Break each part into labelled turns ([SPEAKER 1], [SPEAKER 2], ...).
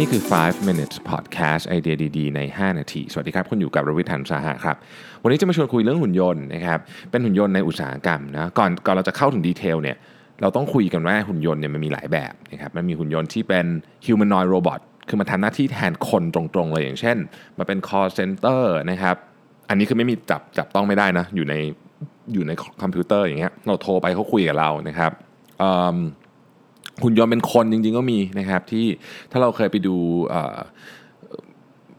[SPEAKER 1] นี่คือ 5 minutes podcast ไอเดียดีๆ ใน 5 นาที สวัสดีครับ คุณอยู่กับรวิศ หาญอุตสาหะครับ วันนี้จะมาชวนคุยเรื่องหุ่นยนต์นะครับ เป็นหุ่นยนต์ในอุตสาหกรรมนะ ก่อนก่อนเราจะเข้าถึง detail เนี่ย เราต้องคุยกันว่าหุ่นยนต์เนี่ยมันมีหลายแบบนะครับ มันมีหุ่นยนต์ที่เป็น humanoid robot คือมาทำหน้าที่แทนคนตรงๆ เลยอย่างเช่น มาเป็น call center นะครับ อันนี้คือไม่มีจับจับต้องไม่ได้นะ อยู่ในอยู่ในคอมพิวเตอร์อย่างเงี้ย เราโทรไปเขาคุยกับเรานะครับอืม หุ่นยนต์เป็นคนจริงๆก็มีนะครับที่ถ้าเราเคยไปดู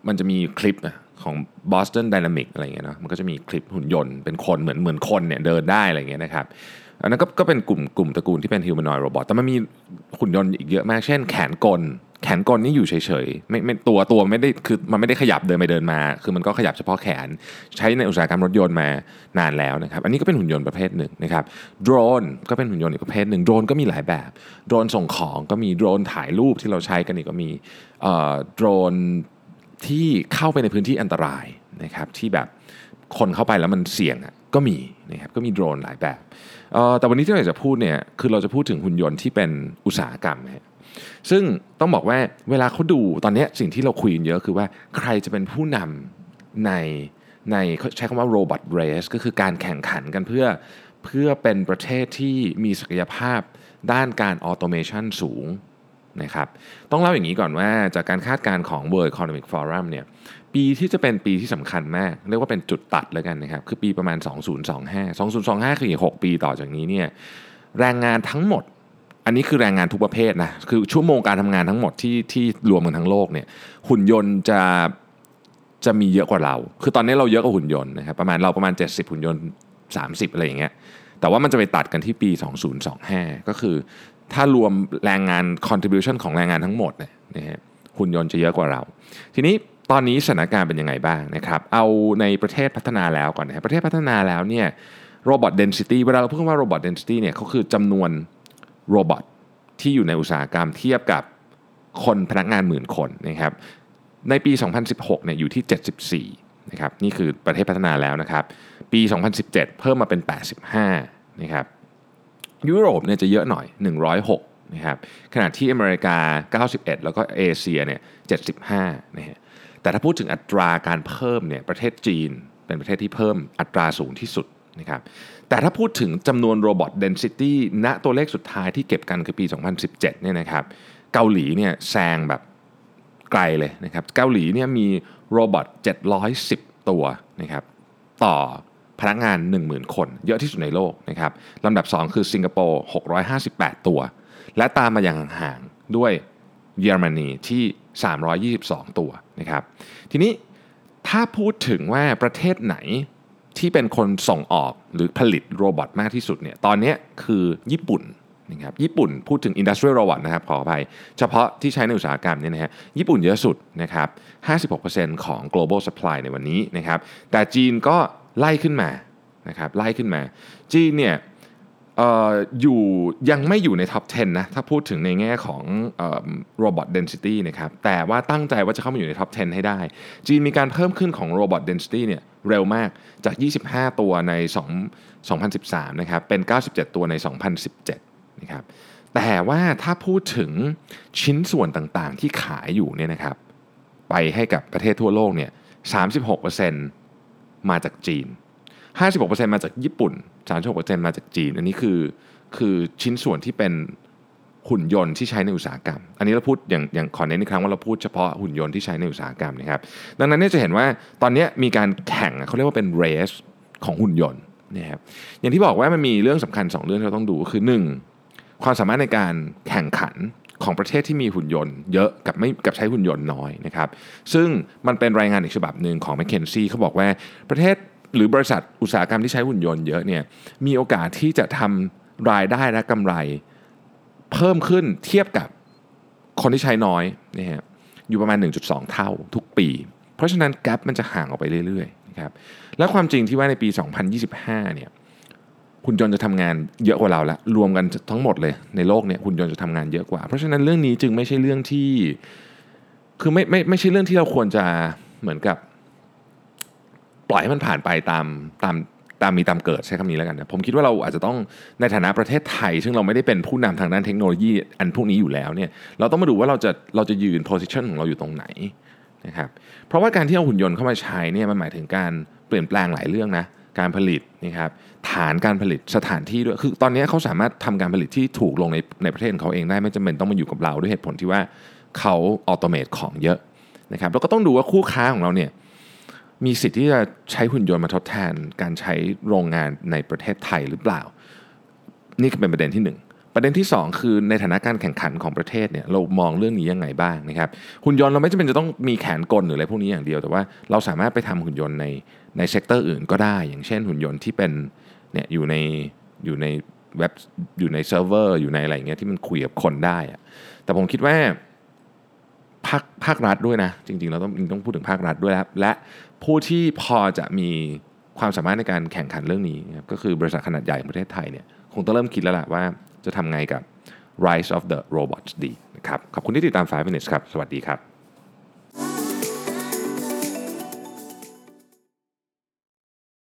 [SPEAKER 1] มันจะมีคลิปของ Boston Dynamic อะไรเงี้ยเนาะมันก็จะมีคลิปหุ่นยนต์เป็นคนเหมือนเหมือนคนเนี่ยเดินได้อะไรเงี้ยนะครับอันนั้นก็ก็เป็นกลุ่มกลุ่มตระกูลที่เป็น humanoid robot แต่มันมีหุ่นยนต์อีกเยอะมาก เช่นแขนกล แขนกลนี่อยู่เฉยๆไม่ไม่ตัวตัวไม่ได้คือมันไม่ได้ขยับเดินไปเดินมา คือมันก็ขยับเฉพาะแขน ใช้ในอุตสาหกรรมรถยนต์มานานแล้วนะครับ อันนี้ก็เป็นหุ่นยนต์ประเภทหนึ่งนะครับโดรนก็เป็นหุ่นยนต์อีกประเภทหนึ่งโดรนก็มีหลายแบบโดรนส่งของก็มีโดรนถ่ายรูปที่เราใช้กันนี่ก็มีโดรนที่เข้าไปในพื้นที่อันตรายนะครับที่แบบคนเข้าไปแล้วมันเสี่ยงก็มีนะครับก็มีโดรนหลายแบบแต่วันนี้ที่เราจะพูดเนี่ยคือเราจะพูดถึงหุ่นยนต์ที่เป็นอุตสาหกรรมนะ ซึ่งต้องบอกว่าเวลาเขาดูตอนนี้สิ่งที่เราคุยกันเยอะคือว่าใครจะเป็นผู้นำในในใช้คำว่า robot race ก็คือการแข่งขันกันเพื่อเพื่อเป็นประเทศที่มีศักยภาพด้านการออโตเมชันสูงนะครับต้องเล่าอย่างนี้ก่อนว่าจากการคาดการณ์ของ World Economic Forum เนี่ยปีที่จะเป็นปีที่สำคัญมาก เรียกว่าเป็นจุดตัดแล้วกันนะครับ คือปีประมาณ 2025 2025 คืออีก 6 ปีต่อจากนี้เนี่ยแรงงานทั้งหมด อันนี้คือแรงงานทุกประเภทนะคือชั่วโมงการทำงานทั้งหมดที่ที่รวมกันทั้งโลกเนี่ยหุ่นยนต์จะจะมีเยอะกว่าเรา คือตอนนี้เราเยอะกว่าหุ่นยนต์นะครับประมาณเราประมาณ 70 หุ่นยนต์ 30 อะไรอย่างเงี้ยแต่ว่ามันจะไปตัดกันที่ปี 2025 ก็คือ ถ้ารวมแรงงาน contribution ของแรงงานทั้งหมดเนี่ยนะฮะหุ่นยนต์จะเยอะกว่าเรา ทีนี้ตอนนี้สถานการณ์เป็นยังไงบ้างนะครับ เอาในประเทศพัฒนาแล้วก่อนนะครับประเทศพัฒนาแล้วเนี่ย robot density เวลาเราพูดว่า robot density เนี่ยเขาคือจำนวน โรบอทที่อยู่ในอุตสาหกรรมเทียบกับคนพนักงานหมื่นคนนะครับในปี 2016เนี่ยอยู่ที่ 74นะครับนี่คือประเทศพัฒนาแล้วนะครับ ปี 2017 เพิ่มมาเป็น 85นะครับยุโรปเนี่ยจะเยอะหน่อย 106นะครับขณะที่อเมริกา 91 แล้วก็เอเชียเนี่ย75นะฮะแต่ถ้าพูดถึงอัตราการเพิ่มเนี่ยประเทศจีนเป็นประเทศที่เพิ่มอัตราสูงที่สุด นะครับแต่ถ้าพูดถึงจำนวน robot density ณตัวเลขสุดท้ายที่เก็บกันคือปี 2017เนี่ยนะครับเกาหลีเนี่ยแซงแบบไกลเลยนะครับเกาหลีเนี่ยมี robot 710 ตัวนะครับต่อพนักงาน 10,000 คน เยอะที่สุดในโลกนะครับลำดับ 2 คือสิงคโปร์658 ตัว และตามมาอย่างห่างด้วยเยอรมนีที่ 322 ตัวนะครับทีนี้ถ้าพูดถึงว่าประเทศไหน ที่เป็นคนส่งออกหรือผลิต robot มากที่สุดเนี่ยตอนนี้คือญี่ปุ่นนะครับญี่ปุ่นพูดถึง Industrial Robot นะครับขออภัย เฉพาะที่ใช้ในอุตสาหกรรมเนี่ยนะฮะญี่ปุ่นเยอะสุดนะครับ 56%ของ global supply ในวันนี้นะครับแต่จีนก็ไล่ขึ้นมานะครับไล่ขึ้นมา จีนเนี่ย อออยู่ยังไม่อยู่ใน top 10 นะ ถ้าพูดถึงในแง่ของrobot density นะครับแต่ว่าตั้งใจว่าจะเข้ามาอยู่ใน top 10 ให้ได้ จีนมีการเพิ่มขึ้นของ robot density เนี่ยเร็วมากจาก 25 ตัวใน 2 2013 นะครับ เป็น 97 ตัวใน 2017 นะครับ แต่ว่าถ้าพูดถึงชิ้นส่วนต่างๆ ที่ขายอยู่เนี่ยนะครับ ไปให้กับประเทศทั่วโลกเนี่ย 36%มาจากจีน 56%มาจากญี่ปุ่น 36%มาจากจีน อันนี้คือคือชิ้นส่วนที่เป็นหุ่นยนต์ที่ใช้ในอุตสาหกรรม อันนี้เราพูดอย่างอย่างขอเน้นอีกครั้งว่าเราพูดเฉพาะหุ่นยนต์ที่ใช้ในอุตสาหกรรมนะครับ ดังนั้นเนี่ยจะเห็นว่าตอนนี้มีการแข่งเขาเรียกว่าเป็นเรสของหุ่นยนต์นะครับ อย่างที่บอกว่ามันมีเรื่องสำคัญ 2 เรื่องที่เราต้องดูคือ 1. ความสามารถในการแข่งขันของประเทศที่มีหุ่นยนต์เยอะกับไม่กับใช้หุ่นยนต์น้อยนะครับ ซึ่งมันเป็นรายงานอีกฉบับหนึ่งของ m c k เคนซี่เขาบอกว่าประเทศ หรือบริษัทอุตสาหกรรมที่ใช้หุ่นยนต์เยอะเนี่ยมีโอกาสที่จะทำรายได้และกำไร เพิ่มขึ้นเทียบกับคนที่ใช้น้อยนะฮะอยู่ประมาณ 1.2 เท่าทุกปี เพราะฉะนั้นแกลมันจะห่างออกไปเรื่อยๆนะครับและความจริงที่ว่าในปี 2025เนี่ยหุ่นยนต์จะทำงานเยอะกว่าเราละรวมกันทั้งหมดเลยในโลกเนี่ยหุ่นยนต์จะทำงานเยอะกว่า เพราะฉะนั้นเรื่องนี้จึงไม่ใช่เรื่องที่คือไม่ไม่ไม่ใช่เรื่องที่เราควรจะเหมือนกับ ปล่อยให้มันผ่านไปตามตามตามมีตามเกิดใช้คำนี้แล้วกันนะผมคิดว่าเราอาจจะต้องในฐานะประเทศไทย ซึ่งเราไม่ได้เป็นผู้นำทางด้านเทคโนโลยีอันพวกนี้อยู่แล้วเนี่ยเราต้องมาดูว่าเราจะเราจะยืนโพสิชันของเราอยู่ตรงไหนนะครับเพราะว่าการที่เอาหุ่นยนต์เข้ามาใช้เนี่ยมันหมายถึงการเปลี่ยนแปลงหลายเรื่องนะการผลิตนะครับฐานการผลิตสถานที่ด้วยคือตอนนี้เขาสามารถทำการผลิตที่ถูกลงในในประเทศเขาเองได้ไม่จำเป็นต้องมาอยู่กับเราด้วยเหตุผลที่ว่าเขา automate ของเยอะนะครับแล้วก็ต้องดูว่าคู่ค้าของเราเนี่ย มีสิทธิ์ที่จะใช้หุ่นยนต์มาทดแทน การใช้โรงงานในประเทศไทยหรือเปล่า นี่เป็นประเด็นที่ 1 ประเด็นที่ 2 คือในฐานะการแข่งขันของประเทศเนี่ยเรามองเรื่องนี้ยังไงบ้างนะครับหุ่นยนต์เราไม่จำเป็นจะต้องมีแขนกลหรืออะไรพวกนี้อย่างเดียวแต่ว่าเราสามารถไปทำหุ่นยนต์ในใน sector อื่นก็ได้ อย่างเช่นหุ่นยนต์ที่เป็นเนี่ยอยู่ในอยู่ในเว็บอยู่ในเซิร์ฟเวอร์อยู่ในอะไรเงี้ยที่มันคุยกับคนได้อะแต่ผมคิดว่า ภาคภาครัฐด้วยนะ จริงๆ เราต้องต้องพูดถึงภาครัฐด้วยครับและผู้ที่พอจะมีความสามารถในการแข่งขันเรื่องนี้นก็คือบริษัทขนาดใหญ่ของประเทศไทยเนี่ยคงต้องเริ่มคิดแล้วล่ะว่าจะทำไงกับ Rise of the Robots ดีนะครับขอบคุณที่ติดตาม 5 minutes ครับ สวัสดีครับ